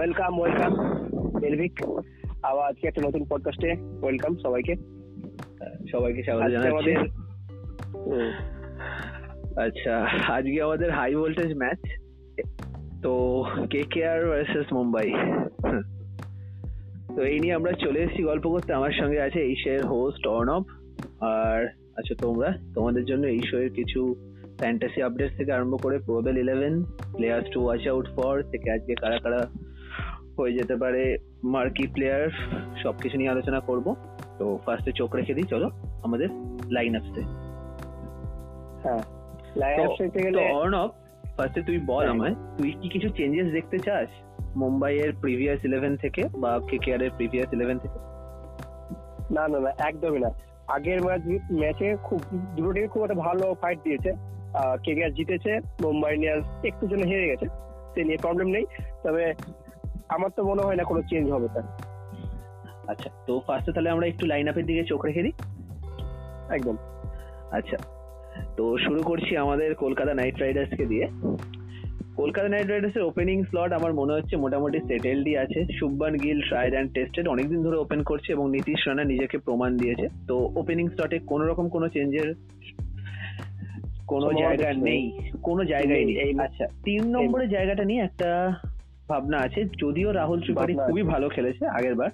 Welcome welcome এলভিক আবার আজকে একটা নতুন পডকাস্টে ওয়েলকাম সবাইকে। সবাইকে স্বাগত জানাচ্ছি। আমাদের আচ্ছা আজকে আমাদের হাই ভোল্টেজ ম্যাচ তো কে কে আর ভার্সেস মুম্বাই তো এই নিয়ে আমরা চলে এসেছি গল্প করতে। আমার সঙ্গে আছে এই শোয়ের হোস্ট অর্ণব। আর আচ্ছা তোমরা তোমাদের জন্য এই শোয়ের কিছু ফ্যান্টাসি আপডেট থেকে আরম্ভ করে probable eleven players to watch out for থেকে আজকে কারা কারা হয়ে যেতে পারে মার্কি প্লেয়ার সবকিছু নিয়ে আলোচনা করব। তো ফার্স্টে চোখ রেখে দিই চলো আমাদের লাইন আপসে হ্যাঁ লাইন গেলে অর্ণব ফার্স্টে তুই বল হ্যাঁ। আমায় তুই কি কিছু চেঞ্জেস দেখতে চাস মুম্বাইয়ের প্রিভিয়াস ইলেভেন থেকে বা কেকেআর এর প্রিভিয়াস ইলেভেন থেকে? না না না একদমই না। আগের ম্যাচ ম্যাচে খুব দুটো টিম খুব একটা ভালো ফাইট দিয়েছে। কেকেআর জিতেছে মুম্বাই ইন্ডিয়ান্স একটু জন্য হেরে গেছে। সে নিয়ে প্রবলেম নেই। তবে আমার তো মনে হয় না কোনো চেঞ্জ হবে তার। আচ্ছা তো ফার্স্টে তাহলে আমরা একটু লাইন আপের দিকে চোখ রেখে দিই? একদম। আচ্ছা তো শুরু করছি আমাদের কলকাতা নাইট রাইডার্সকে দিয়ে। কলকাতা নাইট রাইডার্সের ওপেনিং স্লট আমার মনে হচ্ছে মোটামুটি সেটেলডই আছে। Shubman Gill tried and tested অনেকদিন ধরে ওপেন করছে এবং নীতিশ রানা নিজেকে প্রমাণ দিয়েছে। তো ওপেনিং স্লটে কোনো রকম কোনো চেঞ্জের কোনো জায়গা নেই। কোনো জায়গায় নেই, আচ্ছা তিন নম্বরের জায়গাটা নিয়ে একটা ভাবনা আছে। যদিও রাহুল ত্রিপাঠী খুবই ভালো খেলেছে আগের বার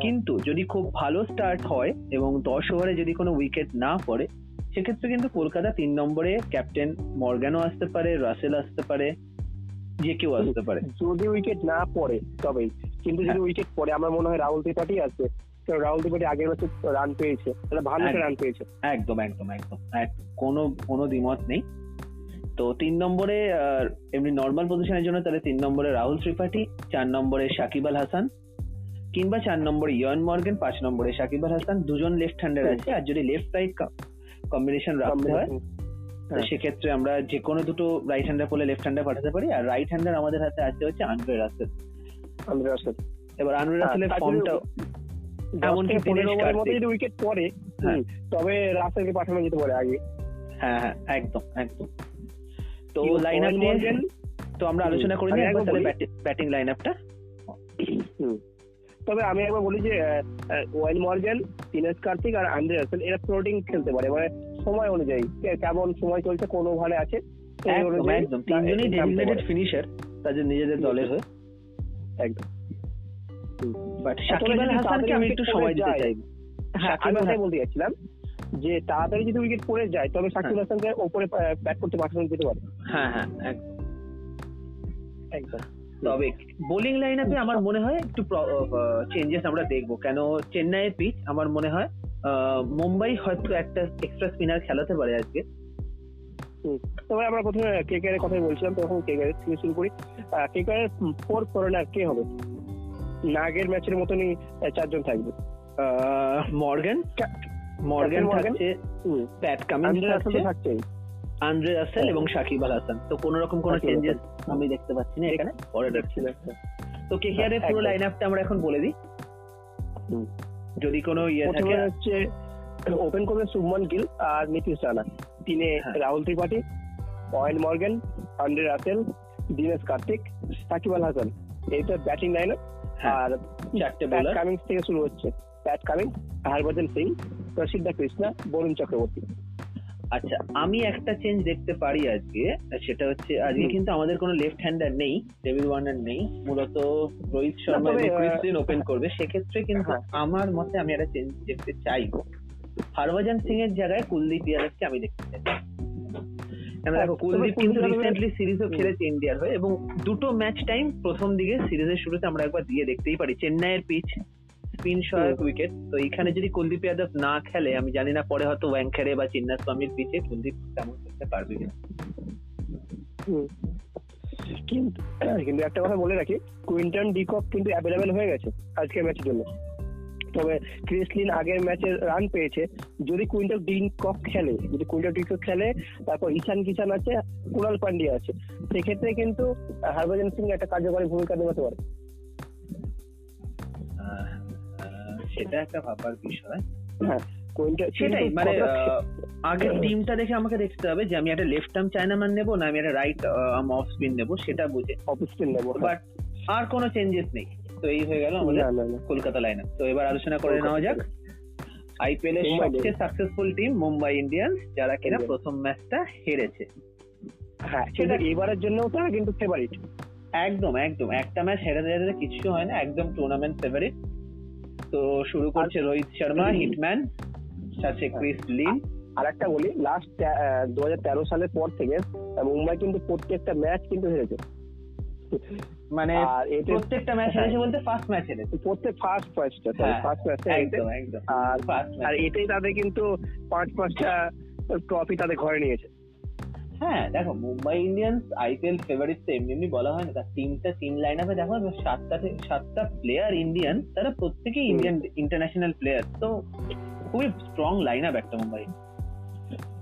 কিন্তু যদি খুব ভালো স্টার্ট হয় এবং দশ ওভারে যদি কোনো উইকেট না পড়ে সেক্ষেত্রে কিন্তু কলকাতা তিন নম্বরে ক্যাপ্টেন মর্গ্যানও আসতে পারে রাসেল আসতে পারে যে কেউ আসতে পারে। যদি উইকেট না পড়ে তবেই। কিন্তু যদি হ্যাঁ। উইকেট পড়ে আমার মনে হয় রাহুল ত্রিপাঠী আসবে। কারণ রাহুল ত্রিপাঠী আগের বছর রান পেয়েছে। একটা ভালো। রান পেয়েছে। একদম একদম একদম। এক- কোনো কোনো দ্বিমত নেই। তো তিন নম্বরে এমনি নর্মাল পজিশনের জন্য তাহলে তিন নম্বরে রাহুল ত্রিপাঠী চার নম্বরে সাকিব আল হাসান কিংবা চার নম্বরে ইয়ন মর্গেন পাঁচ নম্বরে সাকিব আল হাসান দুজন লেফট হ্যান্ডার আছে। আর যদি লেফট রাইট কম্বিনেশন রাখতে হয় হ্যাঁ। সেক্ষেত্রে আমরা যে কোনো দুটো রাইট হ্যান্ডার বলে লেফট হ্যান্ডার পাঠাতে পারি। আর রাইট হ্যান্ডার আমাদের হাতে আছে হচ্ছে আন্দ্রে রাসেল আন্দ্রে রাসেল এবার আন্দ্রে রাসেলের ফর্মটা এমনকি পনেরো ওভারের মধ্যে যদি উইকেট পড়ে হ্যাঁ। তবে রাসেলকে পাঠানো যেতে পারে আগে। হ্যাঁ হ্যাঁ একদম একদম। তো লাইন আপ নিয়ে তো আমরা আলোচনা করে নিই একবার তাহলে ব্যাটিং লাইন আপটা তবে আমি একবার বলি যে ওয়েল মর্গ্যান দিনেশ কার্তিক আর আন্দ্রে রাসেল এরা ফ্লোটিং খেলতে পারে। মানে সময় অনুযায়ী কেমন সময় চলছে কোন ওভারে আছে একদম তিনজনই পারে। ফিনিশার তাদের নিজেদের দলের হয়ে। একদম। বাট আসলে সাকিব আল হাসানকে আমি একটু সময় দিতে হ্যাঁ সাকিব আমি আল হাসান- বলতে যাচ্ছিলাম যে তাড়াতাড়ি যদি উইকেট পড়ে যায় তবে সাকিব হ্যাঁ। হাসানকে ওপরে ব্যাট করতে পাঠানো যেতে পারে। হ্যাঁ হ্যাঁ একদম। একদম। তবে বোলিং লাইন আপে আমার মনে হয় একটু চেঞ্জেস আমরা দেখব। কেন চেন্নাইয়ের পিচ আমার মনে হয় মুম্বাই হয়তো একটা এক্সট্রা স্পিনার খেলাতে পারে আজকে। তবে আমরা প্রথমে কেকার এর কথাই বলছিলাম তখন কেকার থেকে শুরু করি। কেকার ফোর ফরেনার কে হবে? নাগের ম্যাচের মতনই চারজন থাকবে। মর্গান? মর্গান থাকছে প্যাট কামিন্স আন্দ্রে থাকছে। আন্দ্রে রাসেল এবং সাকিব আল হাসান তো কোনো রকম কোনো চেঞ্জেস আমি দেখতে পাচ্ছি না এখানে। পরে দেখছি। তো কেকেআর এর পুরো। লাইন আপটা আমরা এখন বলে দিই। যদি কোনো ইয়ে থাকে হচ্ছে ওপেন করবে শুভমান গিল আর নীতিশ রানা তিনে হ্যাঁ। Rahul Tripathi Eoin Morgan Andre Russell Dinesh Karthik Shakib Al Hasan. এইটা ব্যাটিং লাইন হ্যাঁ, আর চারটে বোলার কামিংস থেকে শুরু হচ্ছে। Pat Cummins Harbhajan Singh Prasidh Krishna Varun Chakravarthy. আচ্ছা আমি একটা চেঞ্জ দেখতে পারি আজকে সেটা হচ্ছে আজকে কিন্তু আমাদের কোনো লেফট হ্যান্ডার নেই ডেভিড ওয়ার্নার নেই মূলত রোহিত শর্মা ক্রিস্টিন ওপেন করবে। সেক্ষেত্রে কিন্তু হ্যাঁ। আমার মতে আমি একটা চেঞ্জ দেখতে চাইব হরভজন সিং এর জায়গায় কুলদীপ ইয়াদবকে আমি দেখতে চাই। কেন হ্যাঁ, দেখো কুলদীপ কিন্তু রিসেন্টলি সিরিজও। খেলেছে ইন্ডিয়ার হয়ে এবং দুটো ম্যাচ টাইম প্রথম দিকে সিরিজের শুরুতে আমরা একবার দিয়ে দেখতেই পারি। চেন্নাইয়ের পিচ স্পিন সহায়ক উইকেট তো এখানে যদি কুলদীপ যাদব না খেলে আমি জানি না পরে হয়তো ওয়াংখেড়ে বা চিন্নাস্বামীর পিচে কুলদীপ তেমন করতে পারবে কিনা। কিন্তু কিন্তু একটা কথা বলে রাখি কুইন্টন ডিকক কিন্তু অ্যাভেলেবেল হয়ে গেছে আজকের ম্যাচের জন্য। তবে ক্রিসলিন আগের ম্যাচে রান পেয়েছে। যদি কুইন্টন ডিকক খেলে যদি কুইন্টন ডিকক খেলে তারপর ঈশান কিষান আছে কুণাল পান্ডিয়া আছে সেক্ষেত্রে কিন্তু হরভজন সিং একটা কার্যকরী ভূমিকা নেওয়াতে পারে। সেটা একটা ভাবার বিষয়। হ্যাঁ সেটাই মানে আগের টিমটা দেখে আমাকে দেখতে হবে যে আমি একটা লেফট আর্ম চায়নাম্যান নেব না আমি একটা রাইট আর্ম অফ স্পিন নেব সেটা বুঝে। অফ স্পিন নেব বাট আর কোনো চেঞ্জেস নেই। তো এই হয়ে গেল আমাদের কলকাতা লাইন তো এবার আলোচনা করে নেওয়া যাক। আইপিএল এর সবচেয়ে সাকসেসফুল টিম মুম্বাই ইন্ডিয়ান্স যারা কিনা প্রথম ম্যাচটা হেরেছে। হ্যাঁ কিন্তু এবারের জন্য তারা কিন্তু ফেভারিট একদম একদম। একটা ম্যাচ হেরে হেরে কিছু হয় না একদম টুর্নামেন্ট ফেভারিট তো শুরু করছে রোহিত শর্মা হিটম্যান সাথে ক্রিস লিন। আর একটা বলি লাস্ট দু হাজার তেরো সালের পর থেকে মুম্বাই কিন্তু প্রত্যেকটা ম্যাচ কিন্তু হেরেছে। মানে প্রত্যেকটা ম্যাচ হেরেছে বলতে ফার্স্ট ম্যাচ হেরেছে। প্রত্যেক ফার্স্ট ম্যাচটা ফার্স্ট ম্যাচটা একদম একদম আর আর এটাই তাদের কিন্তু পাঁচ পাঁচটা ট্রফি তাদের ঘরে নিয়েছে। হ্যাঁ দেখো মুম্বাই ইন্ডিয়ান্স আইপিএল ফেভারিট তো এমনি এমনি বলা হয় না। তার টিমটা টিম লাইন আপে দেখো সাতটা সাতটা প্লেয়ার ইন্ডিয়ান তারা প্রত্যেকেই ইন্ডিয়ান ইন্টারন্যাশনাল প্লেয়ার তো খুবই স্ট্রং লাইন আপ একটা মুম্বাই।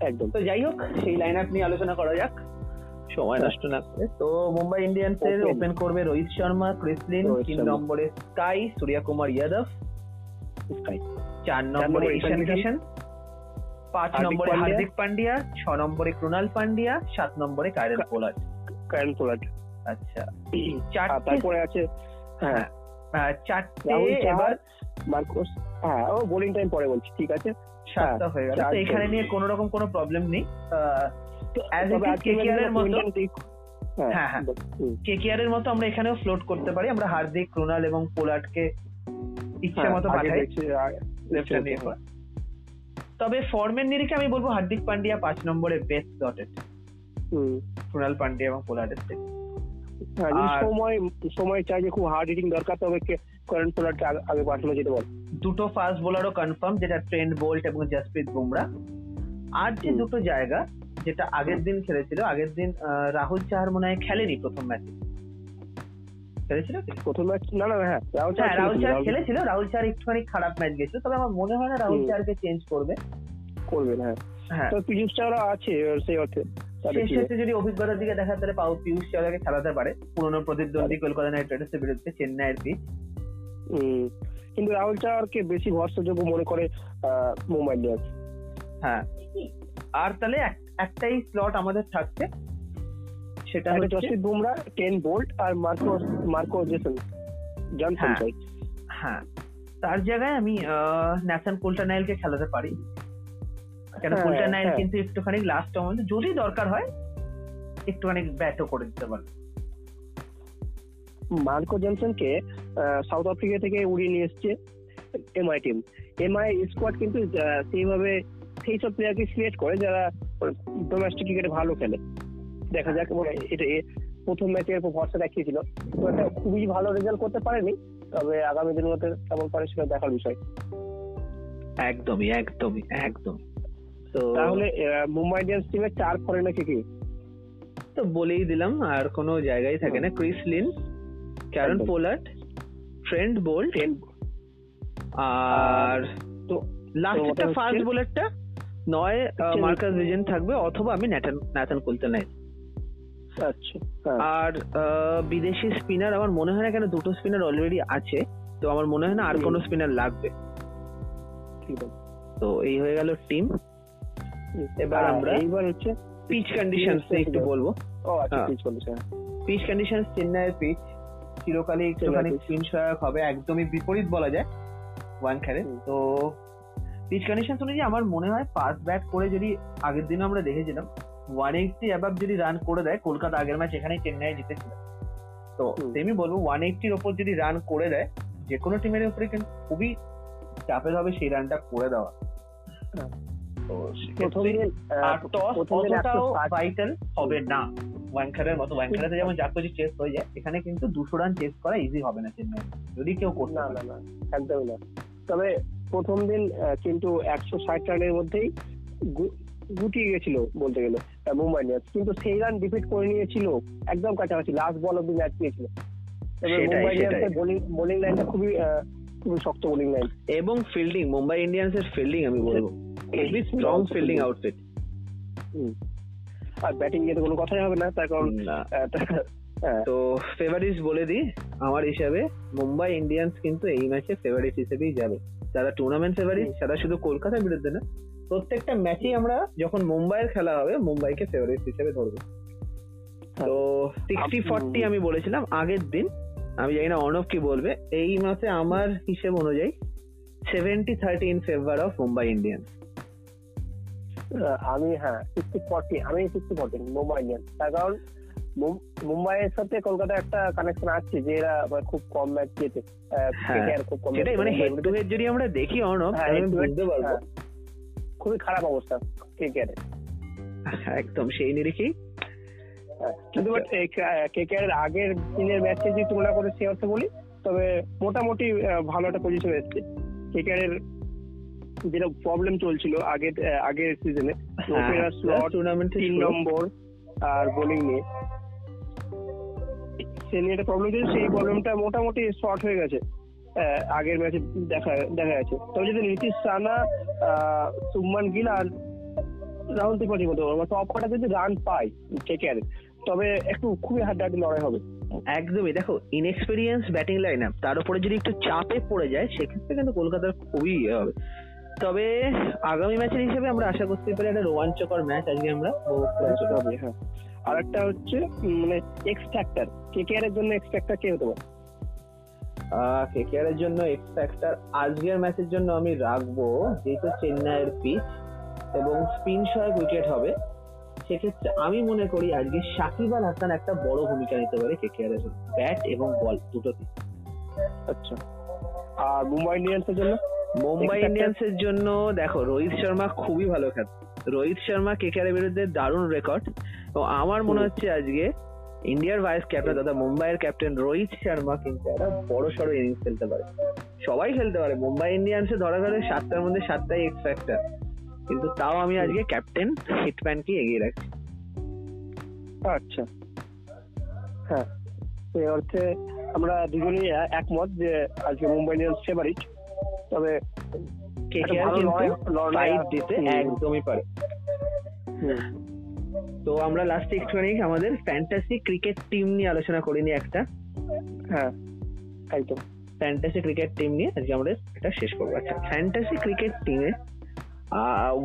একদম। তো যাই হোক সেই লাইন আপ নিয়ে আলোচনা করা যাক। সময় নষ্ট না করে। তো মুম্বাই ইন্ডিয়ান্স এর Open. ওপেন করবে রোহিত শর্মা ক্রিসলিন তিন নম্বরে স্কাই সূর্য কুমার যাদব Sky। চার নম্বরে ঈশান কিষান। পাঁচ নম্বরে হার্দিক পান্ডিয়া ছ নম্বরে ক্রুনাল পান্ডিয়া সাত নম্বরে কায়রন কা- পোলার্ড কারণ পোলার্ড আচ্ছা। আর চারটে তারপরে আছে হ্যাঁ। আহ, চারটে এবার মার্কোস হ্যাঁ ও বোলিং টাইম পরে বলছি ঠিক আছে? সাতটা হয়ে গেল। তো এখানে নিয়ে কোনো রকম কোনো প্রবলেম নেই। is, আজকে KKR এর মতো- হ্যাঁ, হ্যাঁ হ্যাঁ। কেকেআর এর মতো আমরা এখানেও ফ্লোট করতে পারি। আমরা হার্দিক ক্রুনাল এবং পোলার্ডকে ইচ্ছা হ্যাঁ, মতো পাঠাই। Left hand. তবে ফর্মের নিরিখে আমি বলব হার্দিক পান্ডিয়া পাঁচ নম্বরে বেস্ট ডটেড। ক্রুনাল পান্ডিয়া এবং পোলার্ডের থেকে। হ্যাঁ, সময় সময় চাই যে খুব হার্ড হিটিং দরকার তবে আগে পাঠানো যেতে পারে। দুটো ফাস্ট বোলারও কনফার্ম যেটা বোল্ট এবং জাসপ্রীত বুমরা আর যে দুটো জায়গা যেটা আগের দিন খেলেছিল আগের দিন রাহুল চাহার মনে হয় খেলেনি প্রথম ম্যাচে খেলেছিল? প্রথম ম্যাচ না না হ্যাঁ রাহুল খেলেছিল, রাহুল খেলেছিল একটুখানি খারাপ ম্যাচ গেছিল তবে আমার মনে হয় না রাহুল চেঞ্জ করবে। করবেন হ্যাঁ। হ্যাঁ। তো পীযুষ চাওলা আছে সেই অর্থে যদি অভিজ্ঞতার দিকে দেখা তাহলে পাউ পিয়ুষ চাওলাকে খেলাতে পারে। পুরনো প্রতিদ্বন্দ্বী কলকাতা নাইট রাইডার্সের বিরুদ্ধে চেন্নাইয়ের পিচ। কিন্তু রাহুল চাওয়ারকে বেশি ভরসাযোগ্য মনে করে মুম্বাই ইন্ডিয়ান্স। হ্যাঁ। আর তাহলে এক- একটাই স্লট আমাদের থাকছে সেটা হচ্ছে জসপ্রীত বুমরা টেন বোল্ট আর মার্কো মার্কো জেসন জনসন হ্যাঁ। হ্যাঁ। তার জায়গায় আমি ন্যাশন কোল্টানাইলকে খেলাতে পারি। কেন? হ্যাঁ, কোল্টানাইল হ্যাঁ। কিন্তু একটুখানি লাস্ট মধ্যে যদি দরকার হয় একটুখানি ব্যাটও করে দিতে পারে। মার্কো জনসনকে সাউথ আফ্রিকা থেকে উড়িয়ে নিয়ে এসছে এমআই টিম এমআই স্কোয়াড কিন্তু সেইভাবে সেই সব প্লেয়ারকে সিলেক্ট করে যারা ডোমেস্টিক ক্রিকেটে ভালো খেলে। দেখা যাক মানে এটা প্রথম ম্যাচে এরপর ভরসা দেখিয়েছিল। তো একটা খুবই ভালো রেজাল্ট করতে পারেনি তবে আগামী মধ্যে কেমন পারে সেটা দেখার বিষয়। একদমই একদমই একদম তো তাহলে মুম্বাই ইন্ডিয়ান্স টিমের চার ফরেনার কে কি? তো বলেই দিলাম আর কোনো জায়গায় থাকে না। Chris Lynn Kieron. Pollard Trent Boult আর তো হচ্ছে- ফার্স্ট বোলারটা নয় মার্কাস ভিজন থাকবে অথবা আমি ন্যাথান ন্যাথান কুলতানাই আচ্ছা হ্যাঁ আর বিদেশি স্পিনার আমার মনে হয় না কেন দুটো স্পিনার অলরেডি আছে। তো আমার মনে হয় না আর। কোনো স্পিনার লাগবে। তো এই হয়ে গেল টিম এবার আমরা এইবার হচ্ছে পিচ কন্ডিশন একটু বলব। ও আচ্ছা হ্যাঁ। পিচ কন্ডিশন পিচ কন্ডিশন চেন্নাইয়ের পিচ চিরকালই একটুখানি স্পিন সহায়ক হবে একদমই বিপরীত বলা যায় ওয়ানখারে হুম। তো পিচ কন্ডিশন অনুযায়ী আমার মনে হয় ফার্স্ট ব্যাট করে যদি আগের দিন আমরা দেখেছিলাম ওয়ান এইটটি অ্যাবাব যদি রান করে দেয় কলকাতা আগের ম্যাচ এখানেই চেন্নাই জিতেছিল। তো। সেমি বলব ওয়ান এইটটির ওপর যদি রান করে দেয় যে কোনো টিমের উপরে কিন্তু খুবই চাপের হবে সেই রানটা করে দেওয়া। তো টস অতটাও ভাইটাল হবে না। মতো যেমন যা কিছু চেস হয়ে যায় এখানে কিন্তু দুশো রান চেস করা ইজি হবে না চেন্নাই যদি কেউ করতে না না না একদমই না। তবে প্রথম দিন কিন্তু একশো ষাট রানের মধ্যেই গুটিয়ে গেছিল বলতে গেলে মুম্বাই ইন্ডিয়ান্স কিন্তু সেই রান ডিফিট করে নিয়েছিল একদম কাছাকাছি লাস্ট বল অব্দি ম্যাচ পেয়েছিল মুম্বাই ইন্ডিয়ান্সের বোলিং বোলিং লাইনটা খুবই আহ, খুবই শক্ত বোলিং লাইন এবং ফিল্ডিং মুম্বাই ইন্ডিয়ান্স এর ফিল্ডিং আমি বলব। খুবই স্ট্রং ফিল্ডিং আউটফিট আর ব্যাটিং নিয়ে তো কোনো কথাই হবে না তার কারণ হ্যাঁ, তো ফেভারিট বলে দিই আমার হিসাবে মুম্বাই ইন্ডিয়ান্স কিন্তু এই ম্যাচে ফেভারিট হিসেবেই যাবে। যারা টুর্নামেন্ট ফেভারিট। তারা শুধু কলকাতার বিরুদ্ধে না প্রত্যেকটা ম্যাচেই আমরা যখন মুম্বাইয়ের খেলা হবে মুম্বাইকে ফেভারিট হিসেবে ধরবো। তো সিক্সটি আপ- ফর্টি আমি বলেছিলাম আগের দিন। আমি জানি না অর্ণব কি বলবে। এই মাসে আমার হিসেব অনুযায়ী seventy thirty in favour of Mumbai Indian আমি হ্যাঁ সিক্সটি ফর্টি আমি সিক্সটি ফর্টি মুম্বাই ইন্ডিয়ান্স তার কারণ মুম্বাইয়ের সাথে কলকাতা একটা কানেকশন আছে যে এরা খুব কম ম্যাচ জিতে খুব কম মানে হেড টু হেড যদি আমরা দেখি অর্ণব হ্যাঁ, বুঝতে পারব। হ্যাঁ। খুবই খারাপ অবস্থা কেকেআর একদম সেই নিরিখেই। কিন্তু বাট কেকেআর এর আগের দিনের ম্যাচে যদি তুলনা করে সে অর্থে বলি তবে মোটামুটি ভালো একটা পজিশন এসছে। কেকেআর এর যেটা প্রবলেম চলছিল আগের আগের সিজনে হ্যাঁ, টুর্নামেন্ট তিন নম্বর আর বোলিং নিয়ে। সে নিয়ে একটা প্রবলেম ছিল সেই প্রবলেমটা মোটামুটি শর্ট হয়ে গেছে। আগের ম্যাচে দেখা দেখা গেছে। তবে যদি নীতিশ রানা আহ, শুভমান গিল আর রাহুল ত্রিপাঠীর মতো টপ অর্ডার যদি রান পায় কেকেআর তবে একটু খুবই হাড্ডাহাড্ডি লড়াই হবে। একদমই। দেখো ইনএক্সপিরিয়েন্স ব্যাটিং লাইন আপ তার উপরে যদি একটু চাপে পড়ে যায় সেক্ষেত্রে কিন্তু কলকাতার খুবই ইয়ে হবে। তবে আগামী ম্যাচের হিসেবে আমরা আশা করতে পারি একটা রোমাঞ্চকর ম্যাচ আজকে আমরা উপভোগ করতে হবে হ্যাঁ। আর একটা হচ্ছে মানে এক্স ফ্যাক্টর কেকেআর এর জন্য এক্স ফ্যাক্টর কে হতে পারে? কেকেআর এর জন্য এক্স ফ্যাক্টর আজকের ম্যাচের জন্য আমি রাখব যেহেতু চেন্নাইয়ের পিচ এবং স্পিন সহায়ক উইকেট হবে সেক্ষেত্রে আমি মনে করি আজকে সাকিব আল হাসান একটা বড় ভূমিকা নিতে পারে কেকেআর এর ব্যাট এবং বল দুটোতে আচ্ছা। আর মুম্বাই ইন্ডিয়ান্স এর জন্য? মুম্বাই Expected- ইন্ডিয়ান্স এর জন্য দেখো রোহিত শর্মা খুবই ভালো খেলে রোহিত শর্মা কেকেআর এর বিরুদ্ধে দারুণ রেকর্ড তো আমার মনে হচ্ছে আজকে ইন্ডিয়ার ভাইস ক্যাপ্টেন তথা মুম্বাইয়ের ক্যাপ্টেন রোহিত শর্মা কিন্তু একটা বড় সড়ো ইনিংস খেলতে পারে। সবাই খেলতে পারে। মুম্বাই ইন্ডিয়ান্সে ধরা গেলে সাতটার মধ্যে সাতটাই এক্স ফ্যাক্টর কিন্তু তাও আমি আজকে ক্যাপ্টেন হিটম্যানকে এগিয়ে রাখছি। আচ্ছা। হ্যাঁ সেই অর্থে আমরা দুজনেই একমত যে আজকে মুম্বাই ইন্ডিয়ান্স ফেভারিট তবে কেকেআর কিন্তু ফাইট দিতে একদমই পারে। তো আমরা লাস্টে একটুখানি আমাদের ফ্যান্টাসি ক্রিকেট টিম নিয়ে আলোচনা করিনি একটা। হ্যাঁ একদম। ফ্যান্টাসি ক্রিকেট টিম নিয়ে আজকে আমরা এটা শেষ করব। আচ্ছা ফ্যান্টাসি ক্রিকেট টিমে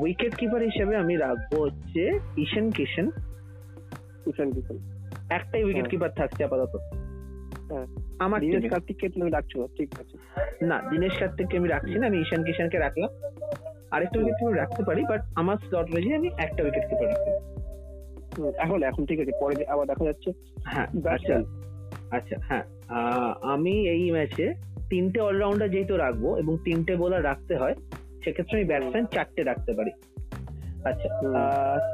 উইকেট কিপার হিসেবে আমি রাখব হচ্ছে ঈশান কিষান। কিষান কিষান। একটাই উইকেট হ্যাঁ। কিপার থাকছে আপাতত। হ্যাঁ। আমার দিনেশ কার্তিককে তুমি ডাকছো ঠিক আছে। না দিনেশ কার্তিককে আমি রাখছি না আমি ঈশান কিষানকে রাখলাম। আরেকটা উইকেট কিপার রাখতে পারি বাট আমার স্লট রয়েছে আমি একটা উইকেট কিপার রাখব। এখন এখন ঠিক আছে পরে আবার দেখা যাচ্ছে। হ্যাঁ আচ্ছা আচ্ছা হ্যাঁ আমি এই ম্যাচে তিনটে অলরাউন্ডার যেহেতু রাখব এবং তিনটে বোলার রাখতে হয় সেক্ষেত্রে আমি ব্যাটসম্যান চারটে রাখতে পারি। আচ্ছা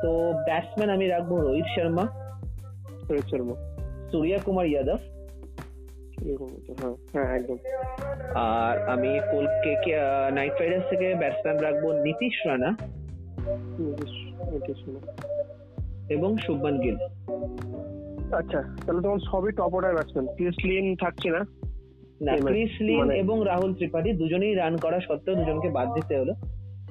তো ব্যাটসম্যান আমি রাখব রোহিত শর্মা রোহিত শর্মা। সূর্য কুমার যাদব হ্যাঁ হ্যাঁ আর আমি কলকে নাইট রাইডার্স থেকে ব্যাটসম্যান রাখব নীতিশ রানা। এবং শুভমান গিল। আচ্ছা তাহলে তোমার সবই top order batsman Chris Lynn থাকছে না? না ক্রিস লিন মানে- এবং রাহুল ত্রিপাঠী দুজনেই রান করা সত্ত্বেও দুজনকে বাদ দিতে হলো।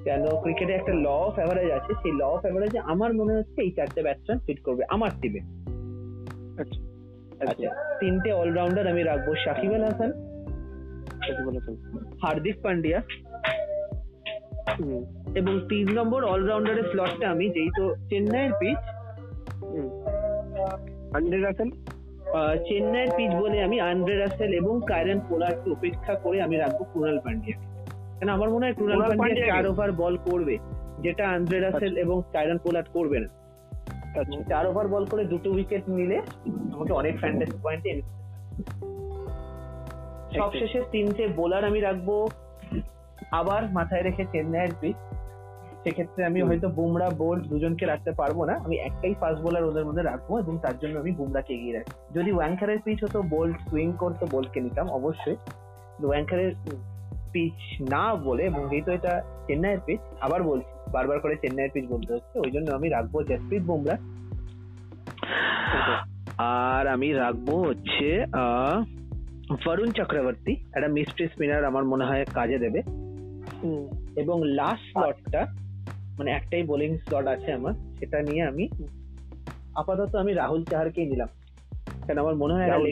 কেন? ক্রিকেটে একটা ল অফ অ্যাভারেজ আছে। সেই ল অফ অ্যাভারেজে আমার মনে হচ্ছে এই চারটে ব্যাটসম্যান ফিট করবে। আমার টিমে আচ্ছা। আচ্ছা তিনটে অলরাউন্ডার আমি রাখব। সাকিব আল হাসান হার্দিক পান্ডিয়া এবং তিন নম্বর অলরাউন্ডারের স্লটটা আমি যেহেতু চেন্নাইয়ের পিচ আন্ড্রে রাসেল চেন্নাইয়ের পিচ বলে আমি আন্দ্রে রাসেল এবং কায়রন পোলারকে উপেক্ষা করে আমি রাখব কুণাল পান্ডিয়া কেন আমার মনে হয় কুণাল পান্ডিয়া চার ওভার বল করবে যেটা আন্দ্রে রাসেল এবং কায়রন পোলার্ড করবে না। আচ্ছা। চার ওভার বল করে দুটো উইকেট নিলে আমাকে অনেক ফ্যান্টাসি পয়েন্টে সবশেষে তিনটে বোলার আমি রাখব আবার মাথায় রেখে চেন্নাইয়ের পিচ। সেক্ষেত্রে আমি হয়তো বুমরা বোল্ট দুজনকে রাখতে পারব না। আমি একটাই ফাস্ট বোলার ওদের মধ্যে রাখব এবং তার জন্য আমি বুমরাকে এগিয়ে রাখি যদি ওয়াঙ্কারের পিচ হতো বোল্ট সুইং করতো বোল্টকে নিতাম অবশ্যই। ওয়াঙ্কারের পিচ না বলে এবং যেহেতু এটা চেন্নাইয়ের পিচ আবার বলছি বারবার করে চেন্নাইয়ের পিচ বলতে হচ্ছে ওই জন্য আমি রাখব জসপ্রীত বুমরা। আর আমি রাখব হচ্ছে আহ, বরুণ চক্রবর্তী একটা মিস্ট্রি স্পিনার আমার মনে হয় কাজে দেবে। এবং লাস্ট স্লটটা মানে একটাই বোলিং স্লট আছে আমার সেটা নিয়ে আমি আপাতত আমি রাহুল চাহারকেই নিলাম। কারণ আমার মনে হয় রাহুল।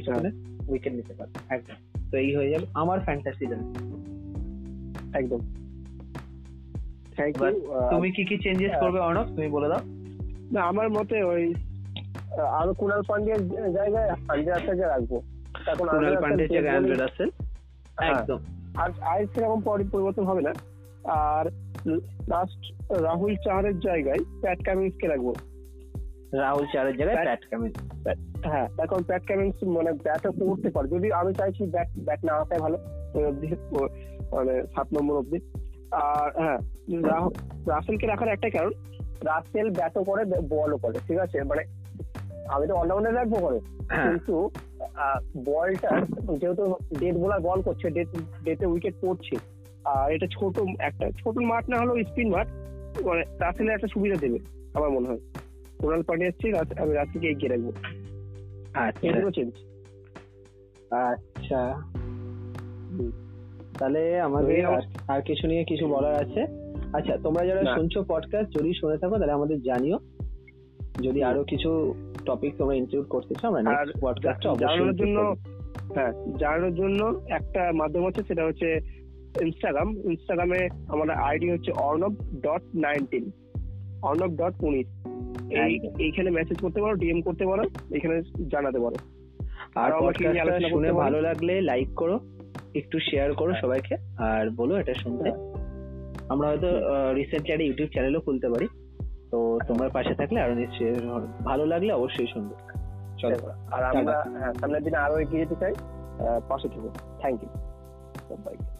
উইকেট নিতে পারে একদম। তো এই হয়ে যাবে আমার ফ্যান্টাসি একদম। এবার ইউ তুমি কি কি চেঞ্জেস হ্যাঁ। করবে অর্ণব? তুমি বলে দাও। না আমার মতে ওই আরও কুণাল পান্ডিয়ার জায়গায় রাসেলকে রাখব। এখন কুনাল আন্দ্রে পান্ডে জায়গায় আন্দ্রে রাসেল হ্যাঁ। একদম। আর আর সেরকম পরি- পরিবর্তন হবে না। আর লাস্ট রাহুল চাহারের জায়গায় প্যাট কামিন্সকে রাখব। রাহুল চারের জায়গায় প্যাট কামিন্স হ্যাঁ এখন প্যাট কামিন্স মানে ব্যাটও করতে পারে। যদি আমি চাইছি ব্যাট ব্যাট না আসাই ভালো মানে সাত নম্বর অব্দি আর হ্যাঁ রাহু- রাসেলকে রাখার একটাই কারণ রাসেল ব্যাটও করে বলও করে ঠিক আছে? মানে আমি তো অলরাউন্ডার রাখব করে। হ্যাঁ। কিন্তু বলটা যেহেতু ডেট বোলার বল করছে ডেট ডেটে উইকেট পড়ছে আর এটা ছোট একটা ছোট মাঠ না হলেও স্পিন মাঠ মানে রাসেলের একটা সুবিধা দেবে আমার মনে হয়। কোনাল পান্ডে আসছে আমি রাসেলকে এগিয়ে রাখব। আচ্ছা। এটুকু চেঞ্জ আচ্ছা। তাহলে আমাদের আর- কিছু নিয়ে কিছু বলার আছে? আচ্ছা তোমরা যারা শুনছো পডকাস্ট যদি শুনে থাকো তাহলে আমাদের জানিও। যদি আরও কিছু টপিক তোমরা ইনক্লুড করতে চাও আমরা নেক্সট পডকাস্টে জানানোর জন্য হ্যাঁ জানানোর জন্য একটা মাধ্যম হচ্ছে সেটা হচ্ছে ইনস্টাগ্রাম ইনস্টাগ্রামে আমার আইডি হচ্ছে Arnab dot nineteen Arnab dot উনিশ এই এইখানে মেসেজ করতে পারো ডিএম করতে পারো এখানে জানাতে পারো। আর পডকাস্টটা শুনে ভালো লাগলে লাইক করো একটু শেয়ার করো হ্যাঁ। সবাইকে আর বলো এটা শুনতে। আমরা হয়তো রিসেন্টলি একটা ইউটিউব চ্যানেলও খুলতে পারি। তো তোমার পাশে থাকলে আরও নিশ্চয়ই ভালো লাগলে অবশ্যই শুনবে। চলো আর আমরা হ্যাঁ, সামনের দিনে আরও এগিয়ে যেতে চাই। পাশে থাকো। থ্যাংক ইউ সবাইকে